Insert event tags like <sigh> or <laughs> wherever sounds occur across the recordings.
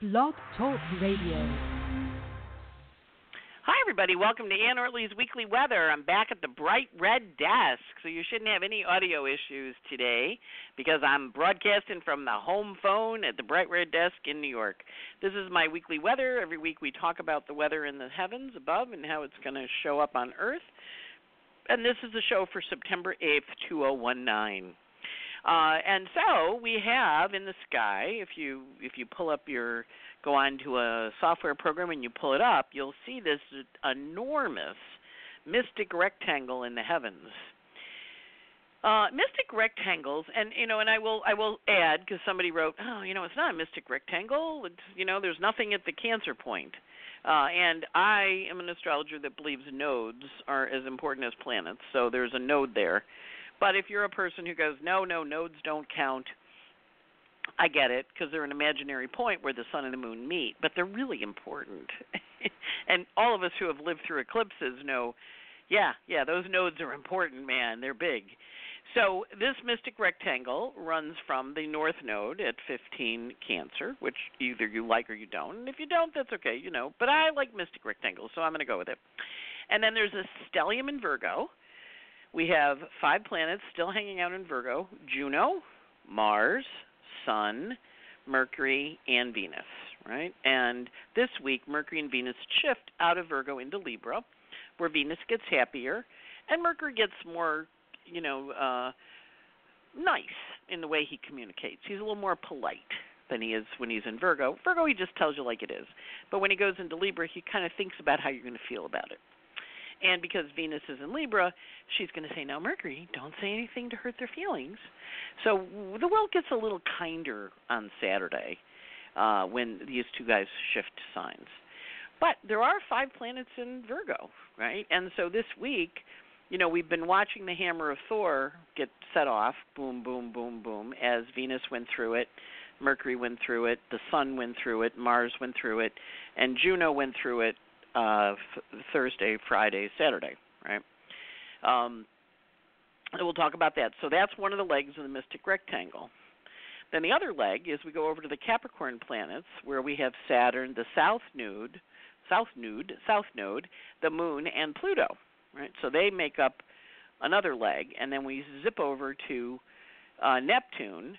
Blog Talk Radio. Hi, everybody. Welcome to Anne Ortelee's Weekly Weather. I'm back at the bright red desk, so you shouldn't have any audio issues today because I'm broadcasting from the home phone at the bright red desk in New York. This is my weekly weather. Every week we talk about the weather in the heavens above and how it's going to show up on Earth. And this is the show for September 8th, 2019. Uh, and so we have in the sky, if you if you pull up your go on to a software program and you pull it up, you'll see this enormous mystic rectangle in the heavens. Uh, mystic rectangles, and you know, and I will I will add because somebody wrote, oh, you know, it's not a mystic rectangle. It's you know, there's nothing at the Cancer point. Uh, and I am an astrologer that believes nodes are as important as planets, so there's a node there. But if you're a person who goes, no, no, nodes don't count, I get it because they're an imaginary point where the sun and the moon meet, but they're really important. <laughs> and all of us who have lived through eclipses know, yeah, yeah, those nodes are important, man. They're big. So this mystic rectangle runs from the north node at 15 Cancer, which either you like or you don't. And if you don't, that's okay, you know. But I like mystic rectangles, so I'm going to go with it. And then there's a stellium in Virgo, we have five planets still hanging out in Virgo Juno, Mars, Sun, Mercury, and Venus, right? And this week, Mercury and Venus shift out of Virgo into Libra, where Venus gets happier and Mercury gets more, you know, uh, nice in the way he communicates. He's a little more polite than he is when he's in Virgo. Virgo, he just tells you like it is. But when he goes into Libra, he kind of thinks about how you're going to feel about it. And because Venus is in Libra, she's going to say, Now, Mercury, don't say anything to hurt their feelings. So the world gets a little kinder on Saturday uh, when these two guys shift signs. But there are five planets in Virgo, right? And so this week, you know, we've been watching the hammer of Thor get set off, boom, boom, boom, boom, as Venus went through it, Mercury went through it, the Sun went through it, Mars went through it, and Juno went through it uh, Thursday, Friday, Saturday, right? Um, and we'll talk about that. So that's one of the legs of the mystic rectangle. Then the other leg is we go over to the Capricorn planets, where we have Saturn, the south node, south node, south node, the Moon, and Pluto. Right. So they make up another leg, and then we zip over to uh, Neptune,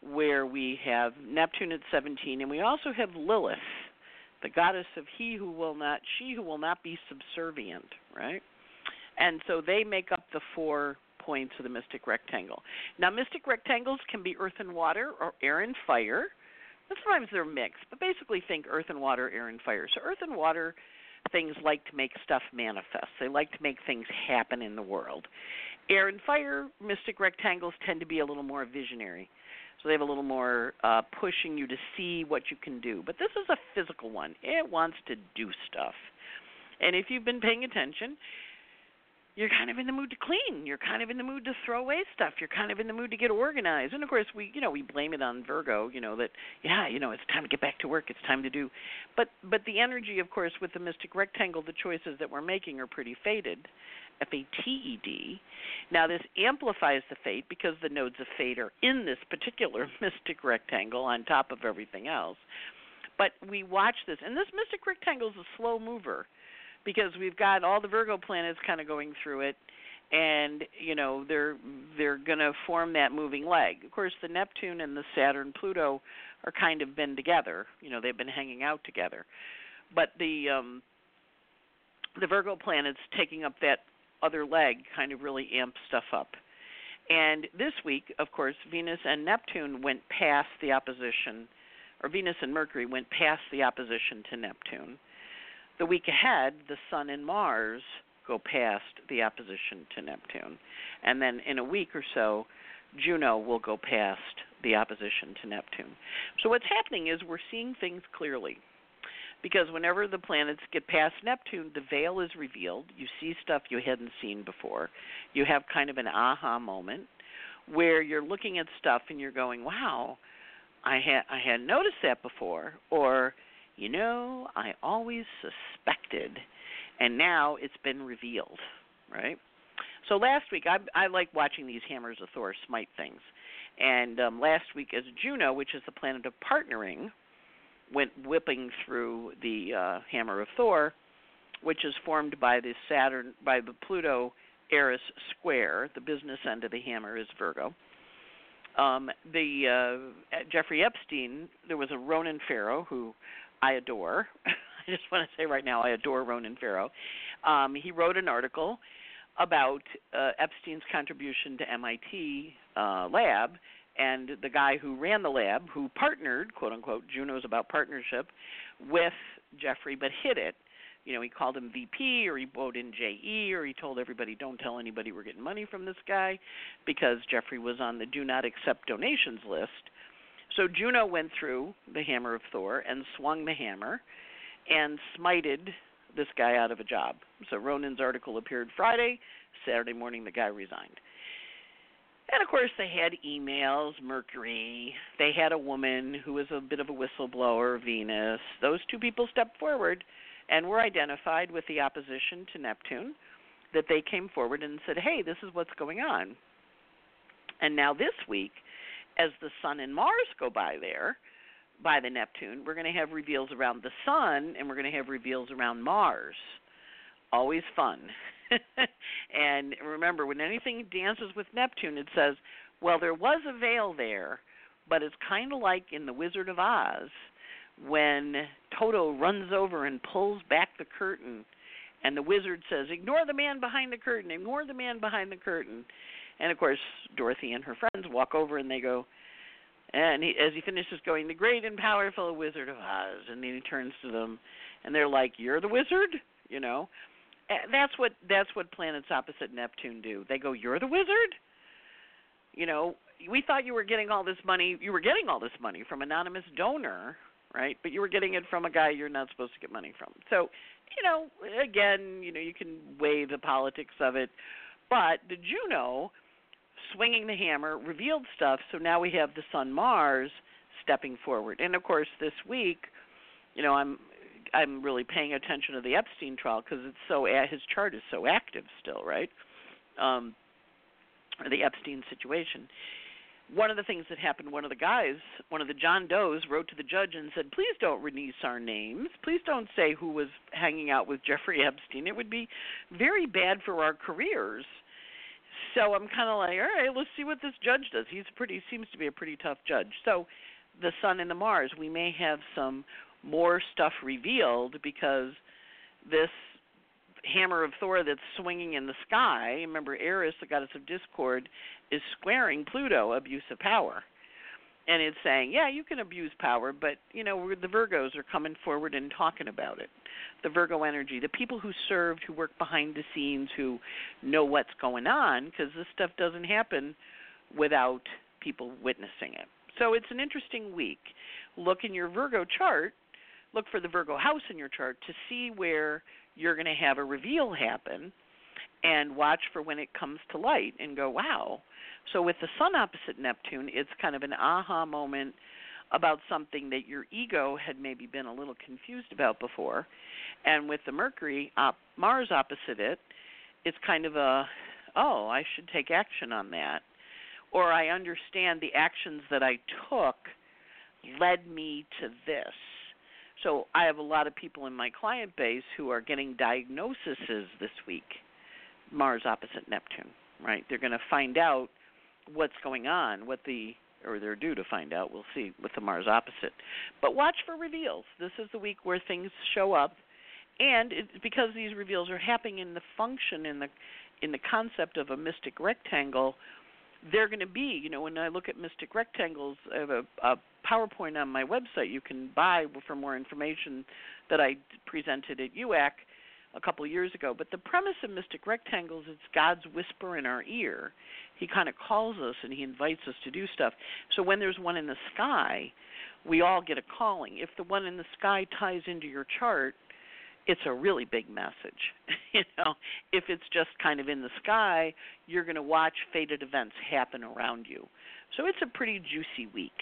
where we have Neptune at 17, and we also have Lilith the goddess of he who will not, she who will not be subservient, right? And so they make up the four points of the mystic rectangle. Now, mystic rectangles can be earth and water or air and fire. sometimes they're mixed, but basically think earth and water, air and fire. So, earth and water things like to make stuff manifest, they like to make things happen in the world. Air and fire mystic rectangles tend to be a little more visionary. So they have a little more uh, pushing you to see what you can do. But this is a physical one. It wants to do stuff. And if you've been paying attention, you're kind of in the mood to clean. You're kind of in the mood to throw away stuff. You're kind of in the mood to get organized. And of course, we you know we blame it on Virgo. You know that yeah you know it's time to get back to work. It's time to do. But but the energy, of course, with the mystic rectangle, the choices that we're making are pretty faded. F A T E D. Now, this amplifies the fate because the nodes of fate are in this particular <laughs> mystic rectangle on top of everything else. But we watch this, and this mystic rectangle is a slow mover because we've got all the Virgo planets kind of going through it, and you know they're they're going to form that moving leg. Of course, the Neptune and the Saturn Pluto are kind of been together. You know they've been hanging out together, but the um, the Virgo planets taking up that other leg kind of really amp stuff up. And this week, of course, Venus and Neptune went past the opposition, or Venus and Mercury went past the opposition to Neptune. The week ahead, the Sun and Mars go past the opposition to Neptune. And then in a week or so, Juno will go past the opposition to Neptune. So what's happening is we're seeing things clearly because whenever the planets get past Neptune, the veil is revealed. You see stuff you hadn't seen before. You have kind of an aha moment where you're looking at stuff and you're going, "Wow, I had I hadn't noticed that before," or, "You know, I always suspected, and now it's been revealed." Right? So last week, I I like watching these hammers of Thor smite things, and um, last week as Juno, which is the planet of partnering went whipping through the uh, hammer of Thor, which is formed by the Saturn by the Pluto Eris square. The business end of the hammer is Virgo. Um, the uh, Jeffrey Epstein, there was a Ronan Farrow who I adore. <laughs> I just want to say right now, I adore Ronan Farrow. Um, he wrote an article about uh, Epstein's contribution to MIT uh, lab and the guy who ran the lab, who partnered, quote unquote, Juno's about partnership, with Jeffrey, but hid it. You know, he called him VP, or he wrote in JE, or he told everybody, "Don't tell anybody we're getting money from this guy," because Jeffrey was on the Do Not Accept Donations list. So Juno went through the hammer of Thor and swung the hammer, and smited this guy out of a job. So Ronan's article appeared Friday. Saturday morning, the guy resigned. And of course, they had emails, Mercury. They had a woman who was a bit of a whistleblower, Venus. Those two people stepped forward and were identified with the opposition to Neptune. That they came forward and said, hey, this is what's going on. And now this week, as the Sun and Mars go by there, by the Neptune, we're going to have reveals around the Sun and we're going to have reveals around Mars. Always fun. <laughs> <laughs> and remember, when anything dances with Neptune, it says, well, there was a veil there, but it's kind of like in The Wizard of Oz when Toto runs over and pulls back the curtain, and the wizard says, Ignore the man behind the curtain, ignore the man behind the curtain. And of course, Dorothy and her friends walk over and they go, and he, as he finishes going, the great and powerful Wizard of Oz, and then he turns to them, and they're like, "You're the wizard," you know. Eh, that's what that's what planets opposite Neptune do. They go, "You're the wizard." You know, we thought you were getting all this money. You were getting all this money from anonymous donor, right? But you were getting it from a guy you're not supposed to get money from. So, you know, again, you know, you can weigh the politics of it, but the Juno swinging the hammer revealed stuff. So now we have the Sun Mars stepping forward, and of course this week, you know, I'm I'm really paying attention to the Epstein trial because it's so his chart is so active still, right? Um, the Epstein situation. One of the things that happened, one of the guys, one of the John Does, wrote to the judge and said, "Please don't release our names. Please don't say who was hanging out with Jeffrey Epstein. It would be very bad for our careers." so I'm kind of like, all right, let's see what this judge does. He's pretty seems to be a pretty tough judge. So the Sun and the Mars, we may have some more stuff revealed because this hammer of Thor that's swinging in the sky. Remember, Eris, the goddess of discord, is squaring Pluto, abuse of power and it's saying, yeah, you can abuse power, but you know the Virgos are coming forward and talking about it. The Virgo energy, the people who served, who work behind the scenes, who know what's going on, because this stuff doesn't happen without people witnessing it. So it's an interesting week. Look in your Virgo chart. Look for the Virgo house in your chart to see where you're going to have a reveal happen, and watch for when it comes to light, and go, wow so with the sun opposite Neptune, it's kind of an aha moment about something that your ego had maybe been a little confused about before. And with the Mercury op- Mars opposite it, it's kind of a oh, I should take action on that. Or I understand the actions that I took led me to this. So I have a lot of people in my client base who are getting diagnoses this week. Mars opposite Neptune, right? They're going to find out what's going on, what the or they're due to find out. We'll see with the Mars opposite. But watch for reveals. This is the week where things show up, and it, because these reveals are happening in the function in the in the concept of a mystic rectangle, they're going to be. You know, when I look at mystic rectangles, I have a, a PowerPoint on my website you can buy for more information that I presented at UAC a couple years ago. But the premise of mystic rectangles is God's whisper in our ear. He kind of calls us and he invites us to do stuff. So when there's one in the sky, we all get a calling. If the one in the sky ties into your chart, it's a really big message. <laughs> you know, if it's just kind of in the sky, you're going to watch fated events happen around you. So it's a pretty juicy week.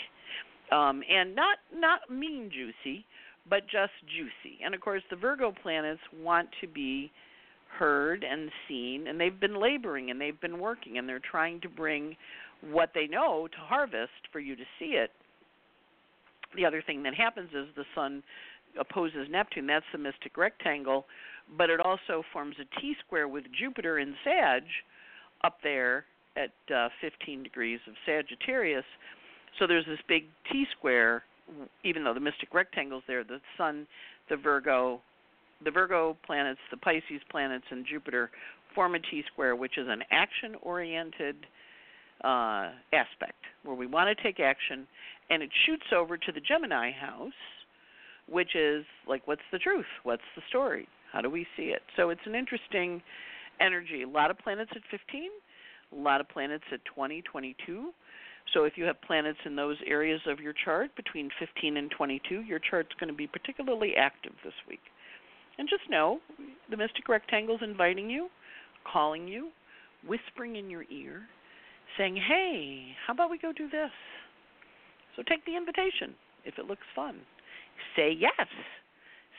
Um, and not not mean juicy, but just juicy. And of course, the Virgo planets want to be heard and seen, and they've been laboring and they've been working, and they're trying to bring what they know to harvest for you to see it. The other thing that happens is the sun opposes Neptune. That's the mystic rectangle, but it also forms a T square with Jupiter in Sag up there at uh, 15 degrees of Sagittarius. So there's this big T square, even though the mystic rectangle's there. The Sun, the Virgo, the Virgo planets, the Pisces planets, and Jupiter form a T square, which is an action-oriented uh, aspect where we want to take action, and it shoots over to the Gemini house, which is like, what's the truth? What's the story? How do we see it? So it's an interesting energy. A lot of planets at 15, a lot of planets at 20, 22. So if you have planets in those areas of your chart between 15 and 22, your chart's going to be particularly active this week. And just know the mystic rectangle is inviting you, calling you, whispering in your ear, saying, "Hey, how about we go do this?" So take the invitation if it looks fun. Say yes.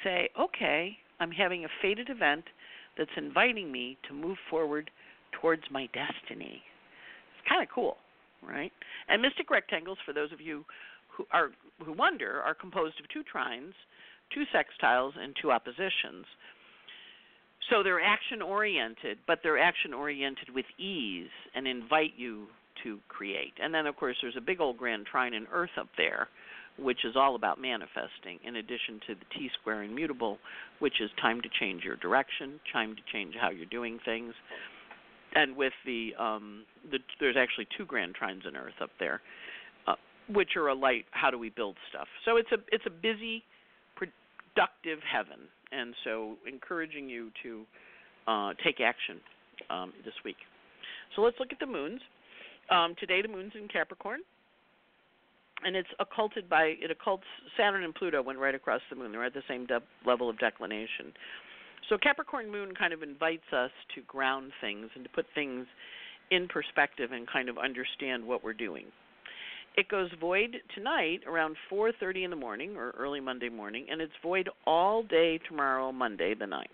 Say, "Okay, I'm having a fated event that's inviting me to move forward towards my destiny. It's kind of cool, right? And mystic rectangles, for those of you who are who wonder, are composed of two trines, two sextiles, and two oppositions. So they're action oriented, but they're action oriented with ease and invite you to create. And then, of course, there's a big old grand trine in Earth up there which is all about manifesting, in addition to the T square immutable, which is time to change your direction, time to change how you're doing things. And with the, um, the there's actually two grand trines in Earth up there, uh, which are a light. How do we build stuff? So it's a it's a busy, productive heaven, and so encouraging you to uh, take action um, this week. So let's look at the moons. Um, today the moon's in Capricorn and it's occulted by it occults Saturn and Pluto went right across the moon. They're at the same de- level of declination. So Capricorn moon kind of invites us to ground things and to put things in perspective and kind of understand what we're doing. It goes void tonight around 4:30 in the morning or early Monday morning and it's void all day tomorrow Monday the 9th.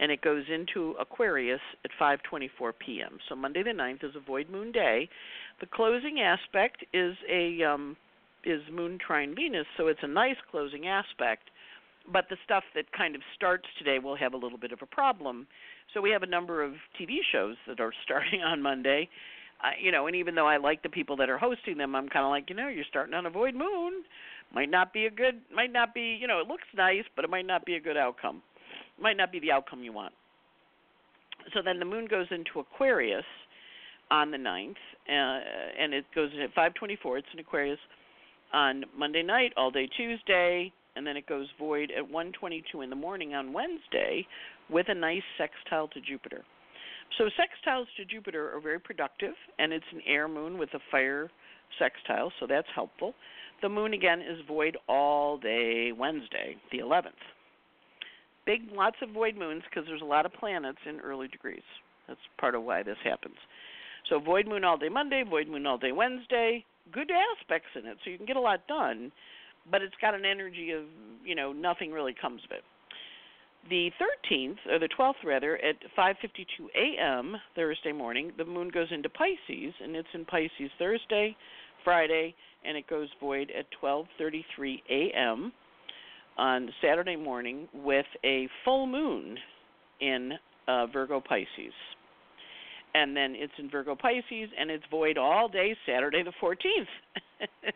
And it goes into Aquarius at 5:24 p.m. So Monday the 9th is a void moon day, the closing aspect is a um, is Moon trine Venus, so it's a nice closing aspect. But the stuff that kind of starts today will have a little bit of a problem. So we have a number of TV shows that are <laughs> starting on Monday. Uh, you know, and even though I like the people that are hosting them, I'm kind of like, you know, you're starting on a void moon. Might not be a good, might not be, you know, it looks nice, but it might not be a good outcome. Might not be the outcome you want. So then the moon goes into Aquarius, on the 9th, uh, and it goes at 5:24. It's in Aquarius on Monday night, all day Tuesday, and then it goes void at 1:22 in the morning on Wednesday, with a nice sextile to Jupiter. So sextiles to Jupiter are very productive, and it's an air moon with a fire sextile, so that's helpful. The moon again is void all day Wednesday, the 11th. Big lots of void moons because there's a lot of planets in early degrees. That's part of why this happens. So void moon all day Monday, void moon all day Wednesday. Good aspects in it, so you can get a lot done, but it's got an energy of you know nothing really comes of it. The 13th, or the 12th rather, at 5:52 a.m. Thursday morning, the moon goes into Pisces, and it's in Pisces Thursday, Friday, and it goes void at 12:33 a.m. on Saturday morning with a full moon in uh, Virgo Pisces and then it's in Virgo Pisces, and it's void all day Saturday the 14th. <laughs>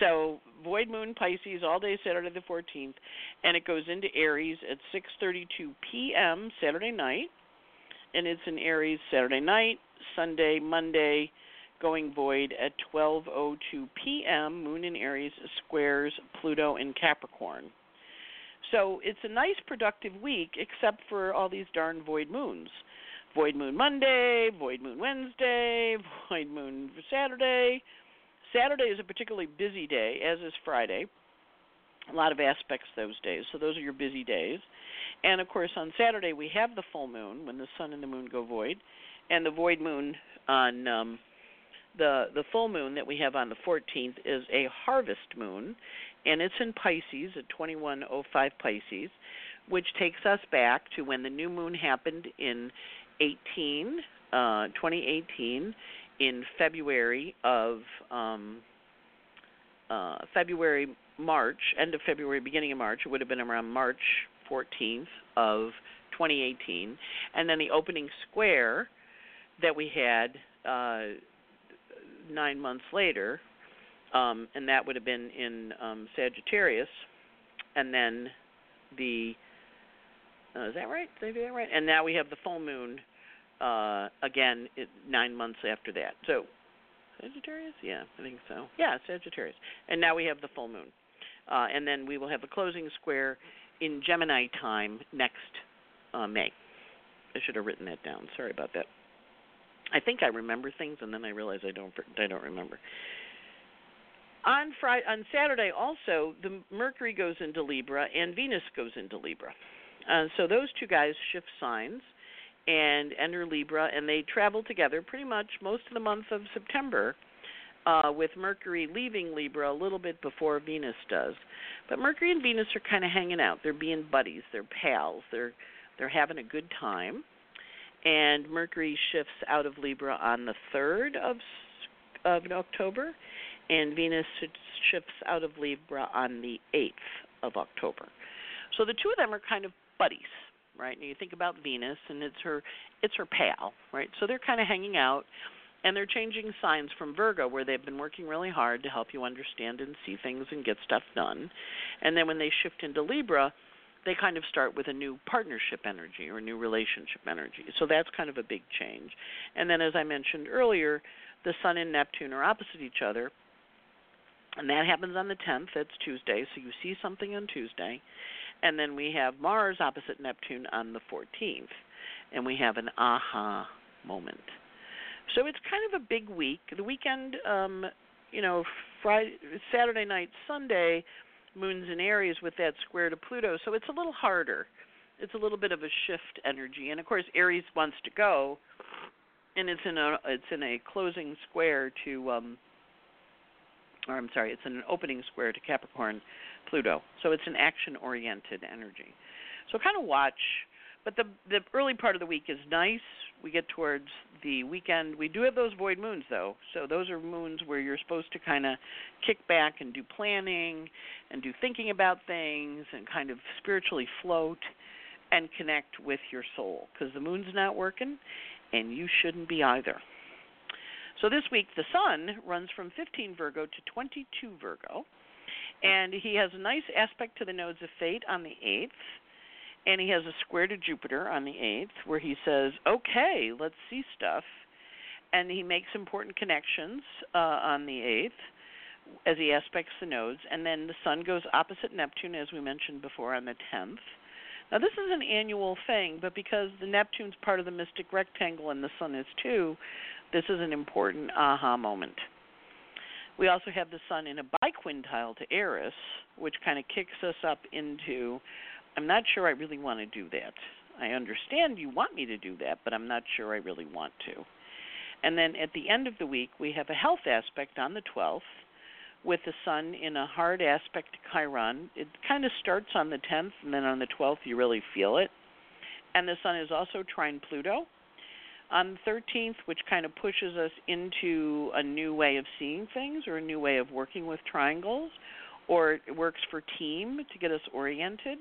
so void moon Pisces all day Saturday the 14th, and it goes into Aries at 6:32 p.m. Saturday night, and it's in Aries Saturday night, Sunday, Monday, going void at 12:02 p.m. Moon in Aries squares Pluto in Capricorn. So it's a nice productive week, except for all these darn void moons void moon Monday, void moon Wednesday, <laughs> void moon Saturday. Saturday is a particularly busy day, as is Friday. A lot of aspects those days, so those are your busy days. And of course, on Saturday we have the full moon when the sun and the moon go void, and the void moon on um, the the full moon that we have on the 14th is a harvest moon, and it's in Pisces at 2105 Pisces, which takes us back to when the new moon happened in 18, uh, 2018, in February of um, uh, February, March, end of February, beginning of March. It would have been around March 14th of 2018, and then the opening square that we had uh, nine months later, um, and that would have been in um, Sagittarius, and then the uh, is that right? Did I do that right? And now we have the full moon uh, again it, nine months after that. So Sagittarius, yeah, I think so. Yeah, Sagittarius, and now we have the full moon, uh, and then we will have the closing square in Gemini time next uh, May. I should have written that down. Sorry about that. I think I remember things, and then I realize I don't. I don't remember. On Friday, on Saturday, also the Mercury goes into Libra and Venus goes into Libra. Uh, so those two guys shift signs and enter Libra, and they travel together pretty much most of the month of September. Uh, with Mercury leaving Libra a little bit before Venus does, but Mercury and Venus are kind of hanging out. They're being buddies. They're pals. They're they're having a good time and Mercury shifts out of Libra on the 3rd of of October and Venus shifts out of Libra on the 8th of October. So the two of them are kind of buddies, right? And you think about Venus and it's her it's her pal, right? So they're kind of hanging out and they're changing signs from Virgo where they've been working really hard to help you understand and see things and get stuff done. And then when they shift into Libra, they kind of start with a new partnership energy or a new relationship energy. So that's kind of a big change. And then, as I mentioned earlier, the Sun and Neptune are opposite each other. And that happens on the 10th. That's Tuesday. So you see something on Tuesday. And then we have Mars opposite Neptune on the 14th. And we have an aha moment. So it's kind of a big week. The weekend, um, you know, Friday, Saturday night, Sunday, moon's in Aries with that square to Pluto, so it's a little harder. It's a little bit of a shift energy, and of course Aries wants to go, and it's in a it's in a closing square to um, or I'm sorry, it's an opening square to Capricorn Pluto. So it's an action oriented energy. So kind of watch but the the early part of the week is nice. We get towards the weekend. We do have those void moons though. So those are moons where you're supposed to kind of kick back and do planning and do thinking about things and kind of spiritually float and connect with your soul because the moon's not working and you shouldn't be either. So this week the sun runs from 15 Virgo to 22 Virgo and he has a nice aspect to the nodes of fate on the 8th and he has a square to Jupiter on the 8th where he says, okay, let's see stuff. And he makes important connections uh, on the 8th as he aspects the nodes. And then the Sun goes opposite Neptune, as we mentioned before, on the 10th. Now, this is an annual thing, but because the Neptune's part of the mystic rectangle and the Sun is too, this is an important aha moment. We also have the Sun in a biquintile to Eris, which kind of kicks us up into I'm not sure I really want to do that. I understand you want me to do that, but I'm not sure I really want to. And then at the end of the week, we have a health aspect on the 12th with the sun in a hard aspect to Chiron. It kind of starts on the 10th, and then on the 12th, you really feel it. And the sun is also trine Pluto on the 13th, which kind of pushes us into a new way of seeing things or a new way of working with triangles, or it works for team to get us oriented.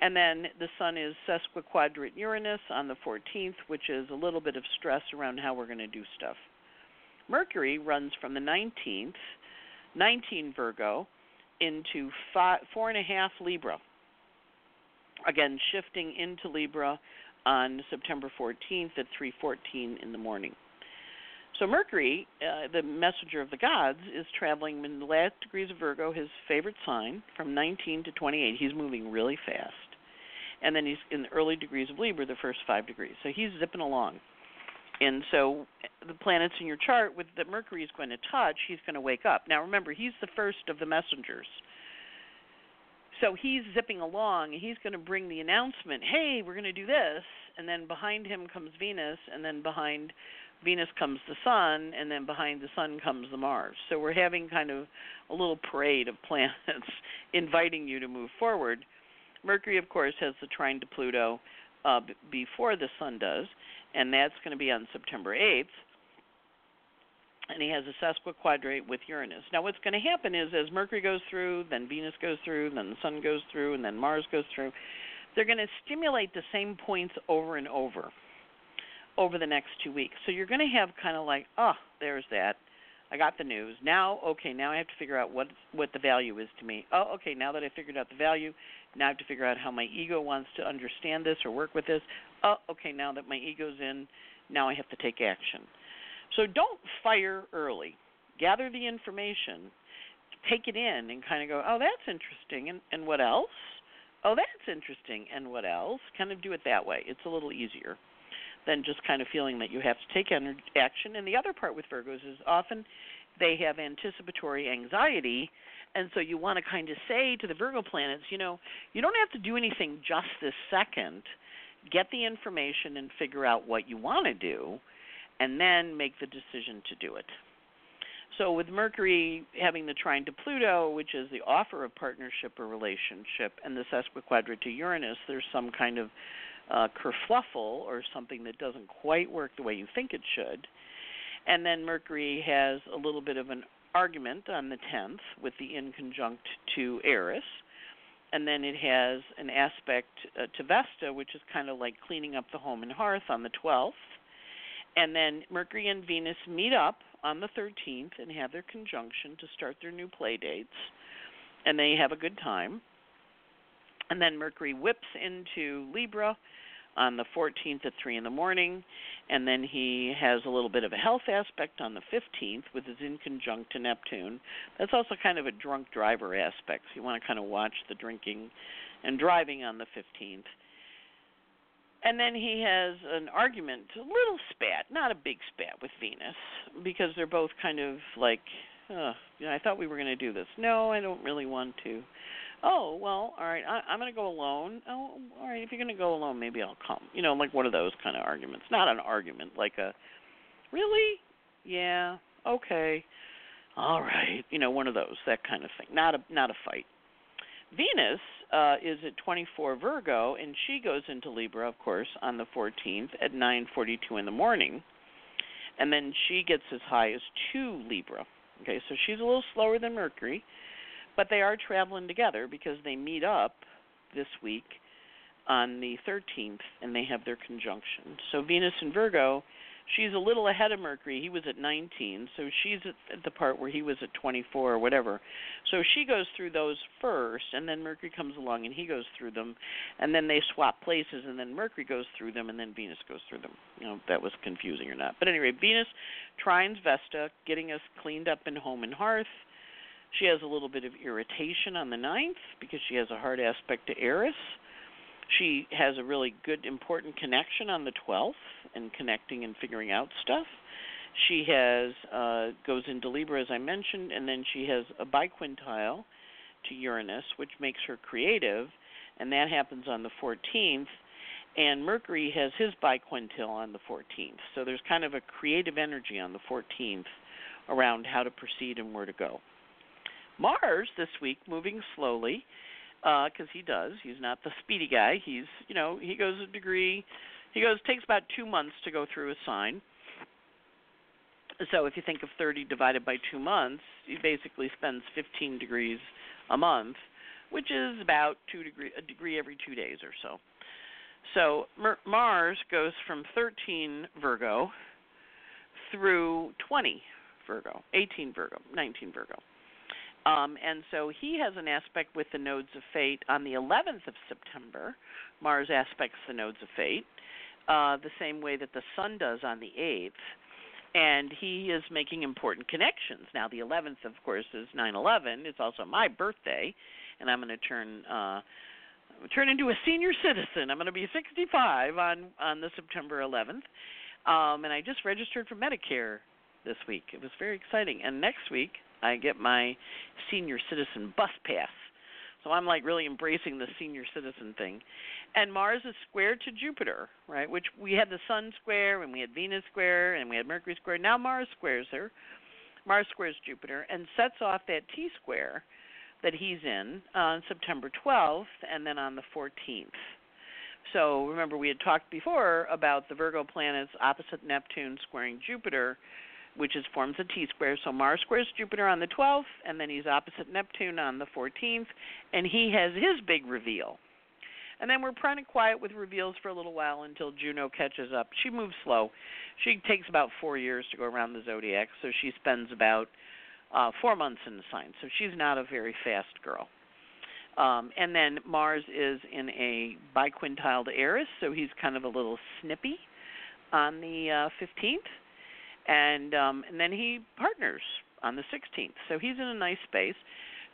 And then the sun is sesquiquadrate Uranus on the 14th, which is a little bit of stress around how we're going to do stuff. Mercury runs from the 19th, 19 Virgo, into five, four and a half Libra. Again, shifting into Libra on September 14th at 3:14 in the morning. So Mercury, uh, the messenger of the gods, is traveling in the last degrees of Virgo, his favorite sign, from 19 to 28. He's moving really fast. And then he's in the early degrees of Libra, the first five degrees. So he's zipping along. And so the planets in your chart with that Mercury is going to touch, he's going to wake up. Now remember, he's the first of the messengers. So he's zipping along, and he's going to bring the announcement, "Hey, we're going to do this." And then behind him comes Venus, and then behind Venus comes the Sun, and then behind the Sun comes the Mars. So we're having kind of a little parade of <laughs> planets inviting you to move forward. Mercury, of course, has the trine to Pluto uh, b- before the Sun does, and that's going to be on September 8th. And he has a sesquiquadrate with Uranus. Now, what's going to happen is as Mercury goes through, then Venus goes through, then the Sun goes through, and then Mars goes through, they're going to stimulate the same points over and over over the next two weeks. So you're going to have kind of like, oh, there's that. I got the news. Now, okay, now I have to figure out what what the value is to me. Oh, okay, now that I figured out the value, now I have to figure out how my ego wants to understand this or work with this. Oh, okay, now that my ego's in, now I have to take action. So don't fire early. Gather the information, take it in, and kind of go, oh, that's interesting, and, and what else? Oh, that's interesting, and what else? Kind of do it that way. It's a little easier than just kind of feeling that you have to take action. And the other part with Virgos is often they have anticipatory anxiety. And so you want to kind of say to the Virgo planets, you know, you don't have to do anything just this second. Get the information and figure out what you want to do, and then make the decision to do it. So with Mercury having the trine to Pluto, which is the offer of partnership or relationship, and the sesquiquadrate to Uranus, there's some kind of uh, kerfluffle or something that doesn't quite work the way you think it should. And then Mercury has a little bit of an argument on the 10th with the in conjunct to Eris. And then it has an aspect uh, to Vesta, which is kind of like cleaning up the home and hearth on the 12th. And then Mercury and Venus meet up on the 13th and have their conjunction to start their new play dates. And they have a good time. And then Mercury whips into Libra on the 14th at 3 in the morning. And then he has a little bit of a health aspect on the 15th with his in conjunct to Neptune. That's also kind of a drunk driver aspect. So you want to kind of watch the drinking and driving on the 15th. And then he has an argument, a little spat, not a big spat with Venus, because they're both kind of like, oh, you know, I thought we were going to do this. No, I don't really want to. Oh well all right I, i'm going to go alone. Oh all right if you're going to go alone maybe i'll come. You know like one of those kind of arguments not an argument like a really? Yeah okay all right you know one of those that kind of thing not a not a fight. Venus uh is at 24 virgo and she goes into libra of course on the 14th at 9:42 in the morning and then she gets as high as 2 libra okay so she's a little slower than mercury but they are traveling together because they meet up this week on the 13th and they have their conjunction. So Venus and Virgo, she's a little ahead of Mercury. He was at 19, so she's at the part where he was at 24 or whatever. So she goes through those first, and then Mercury comes along and he goes through them, and then they swap places, and then Mercury goes through them, and then Venus goes through them. You know, if that was confusing or not. But anyway, Venus trines Vesta, getting us cleaned up in home and hearth she has a little bit of irritation on the ninth because she has a hard aspect to Eris. She has a really good, important connection on the 12th and connecting and figuring out stuff. She has uh, goes into Libra as I mentioned, and then she has a biquintile to Uranus, which makes her creative, and that happens on the 14th. And Mercury has his biquintile on the 14th, so there's kind of a creative energy on the 14th around how to proceed and where to go. Mars this week moving slowly because uh, he does. He's not the speedy guy. He's you know he goes a degree. He goes takes about two months to go through a sign. So if you think of 30 divided by two months, he basically spends 15 degrees a month, which is about two degree a degree every two days or so. So Mars goes from 13 Virgo through 20 Virgo, 18 Virgo, 19 Virgo. Um, and so he has an aspect with the nodes of fate on the 11th of September. Mars aspects the nodes of fate, uh, the same way that the Sun does on the 8th. And he is making important connections. Now, the 11th, of course, is 9 11. It's also my birthday, and I'm going to turn. Uh, turn into a senior citizen. I'm going to be 65 on on the September 11th, um, and I just registered for Medicare this week. It was very exciting. And next week, I get my senior citizen bus pass. So I'm like really embracing the senior citizen thing. And Mars is square to Jupiter, right? Which we had the Sun square and we had Venus square and we had Mercury square. Now Mars squares her. Mars squares Jupiter and sets off that T square that he's in on September 12th and then on the 14th. So remember we had talked before about the Virgo planets opposite Neptune squaring Jupiter which is forms a T square. So Mars squares Jupiter on the 12th, and then he's opposite Neptune on the 14th, and he has his big reveal. And then we're kind of quiet with reveals for a little while until Juno catches up. She moves slow. She takes about four years to go around the zodiac, so she spends about uh, four months in the sign. So she's not a very fast girl. Um, and then Mars is in a biquintiled Eris, so he's kind of a little snippy on the uh, 15th and um, and then he partners on the 16th. So he's in a nice space.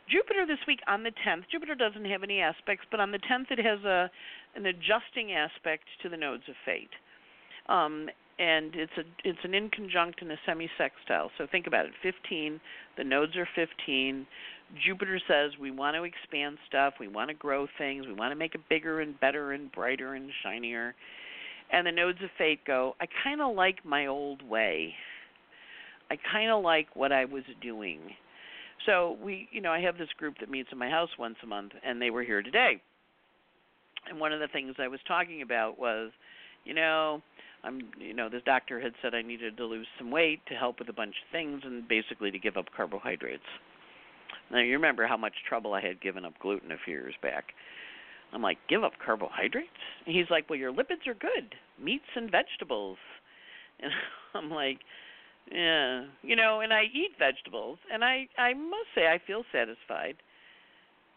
Jupiter this week on the 10th. Jupiter doesn't have any aspects, but on the 10th it has a an adjusting aspect to the nodes of fate. Um, and it's a it's an inconjunct and a semi-sextile. So think about it. 15, the nodes are 15. Jupiter says we want to expand stuff, we want to grow things, we want to make it bigger and better and brighter and shinier and the nodes of fate go, I kind of like my old way. I kind of like what I was doing. So we, you know, I have this group that meets in my house once a month, and they were here today. And one of the things I was talking about was, you know, I'm, you know, this doctor had said I needed to lose some weight to help with a bunch of things, and basically to give up carbohydrates. Now you remember how much trouble I had given up gluten a few years back. I'm like, give up carbohydrates? And he's like, well, your lipids are good, meats and vegetables. <laughs> And I'm like, yeah, you know, and I eat vegetables, and I I must say I feel satisfied,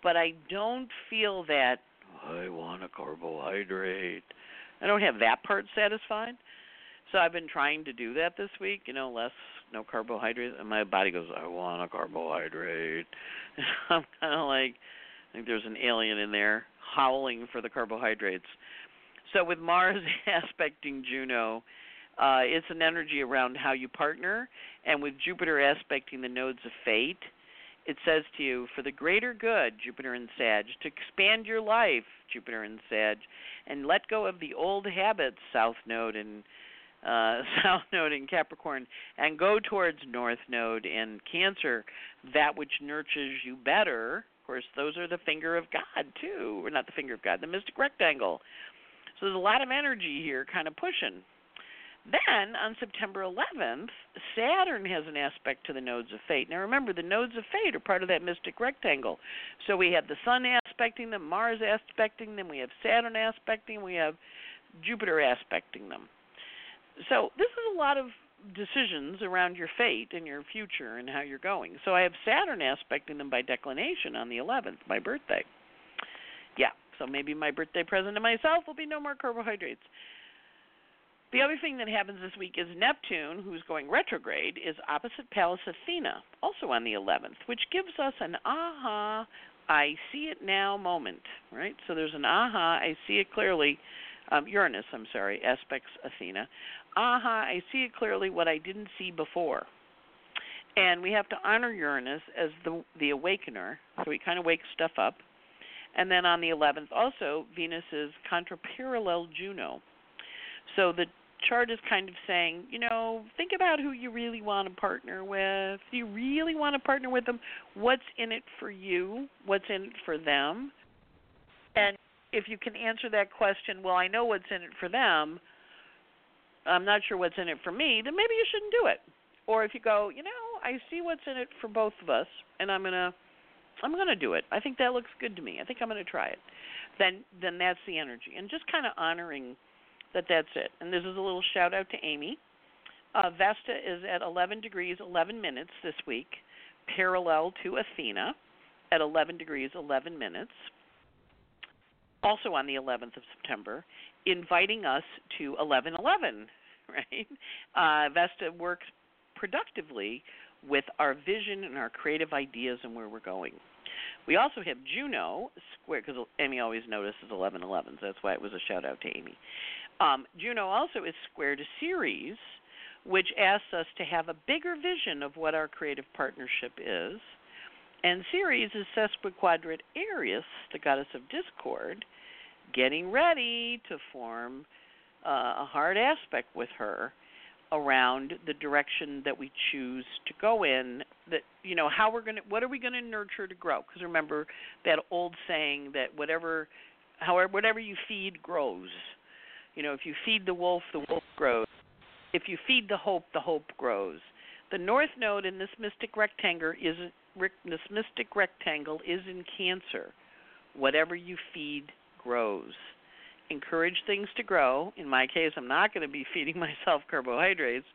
but I don't feel that I want a carbohydrate. I don't have that part satisfied. So I've been trying to do that this week, you know, less no carbohydrates, and my body goes, I want a carbohydrate. And <laughs> I'm kind of like, I think there's an alien in there howling for the carbohydrates. So with Mars <laughs> aspecting Juno, uh, it's an energy around how you partner, and with Jupiter aspecting the nodes of fate, it says to you, for the greater good, Jupiter and Sag, to expand your life, Jupiter and Sag, and let go of the old habits, South Node and uh, <laughs> South Node in Capricorn, and go towards North Node in Cancer, that which nurtures you better, of course, those are the finger of God too, or not the finger of God, the mystic rectangle. So there's a lot of energy here, kind of pushing. Then on September 11th, Saturn has an aspect to the nodes of fate. Now remember, the nodes of fate are part of that mystic rectangle. So we have the Sun aspecting them, Mars aspecting them, we have Saturn aspecting, we have Jupiter aspecting them. So this is a lot of decisions around your fate and your future and how you're going. So I have Saturn aspecting them by declination on the 11th, my birthday. Yeah, so maybe my birthday present to myself will be no more carbohydrates. The other thing that happens this week is Neptune, who's going retrograde, is opposite Pallas Athena, also on the 11th, which gives us an aha, I see it now moment, right? So there's an aha, I see it clearly. Um, Uranus, I'm sorry, aspects Athena aha, I see it clearly what I didn't see before. And we have to honor Uranus as the the awakener, so he kind of wakes stuff up. And then on the 11th, also Venus is contraparallel Juno. So the chart is kind of saying, you know, think about who you really want to partner with. Do you really want to partner with them? What's in it for you? What's in it for them? And if you can answer that question, well, I know what's in it for them. I'm not sure what's in it for me, then maybe you shouldn't do it. Or if you go, you know, I see what's in it for both of us, and I'm gonna, I'm gonna do it. I think that looks good to me. I think I'm gonna try it. Then, then that's the energy, and just kind of honoring that that's it. And this is a little shout out to Amy. Uh, Vesta is at 11 degrees 11 minutes this week, parallel to Athena at 11 degrees 11 minutes. Also on the 11th of September, inviting us to 1111, <laughs> right? Uh, Vesta works productively with our vision and our creative ideas and where we're going. We also have Juno square because Amy always notices 1111, so that's why it was a shout out to Amy. Um, Juno also is square to Ceres, which asks us to have a bigger vision of what our creative partnership is. And Ceres is sesquiquadrate Eris, the goddess of discord, getting ready to form uh, a hard aspect with her around the direction that we choose to go in that you know how we're going to what are we going to nurture to grow? Because remember that old saying that whatever however whatever you feed grows. You know if you feed the wolf the wolf grows. If you feed the hope the hope grows. The north node in this mystic rectangle is this mystic rectangle is in Cancer. Whatever you feed grows. Encourage things to grow. In my case, I'm not going to be <laughs> feeding myself carbohydrates,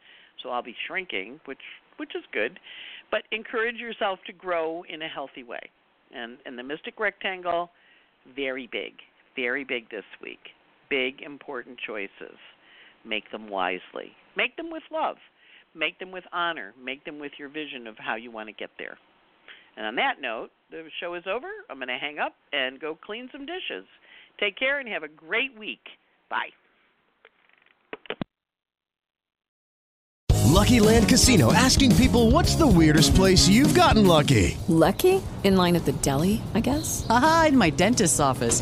so I'll be shrinking, which which is good. But encourage yourself to grow in a healthy way. And and the mystic rectangle, very big, very big this week. Big important choices. Make them wisely. Make them with love. Make them with honor. Make them with your vision of how you want to get there. And on that note, the show is over. I'm going to hang up and go clean some dishes. Take care and have a great week. Bye. Lucky Land Casino asking people what's the weirdest place you've gotten lucky? Lucky? In line at the deli, I guess? Aha, in my dentist's office.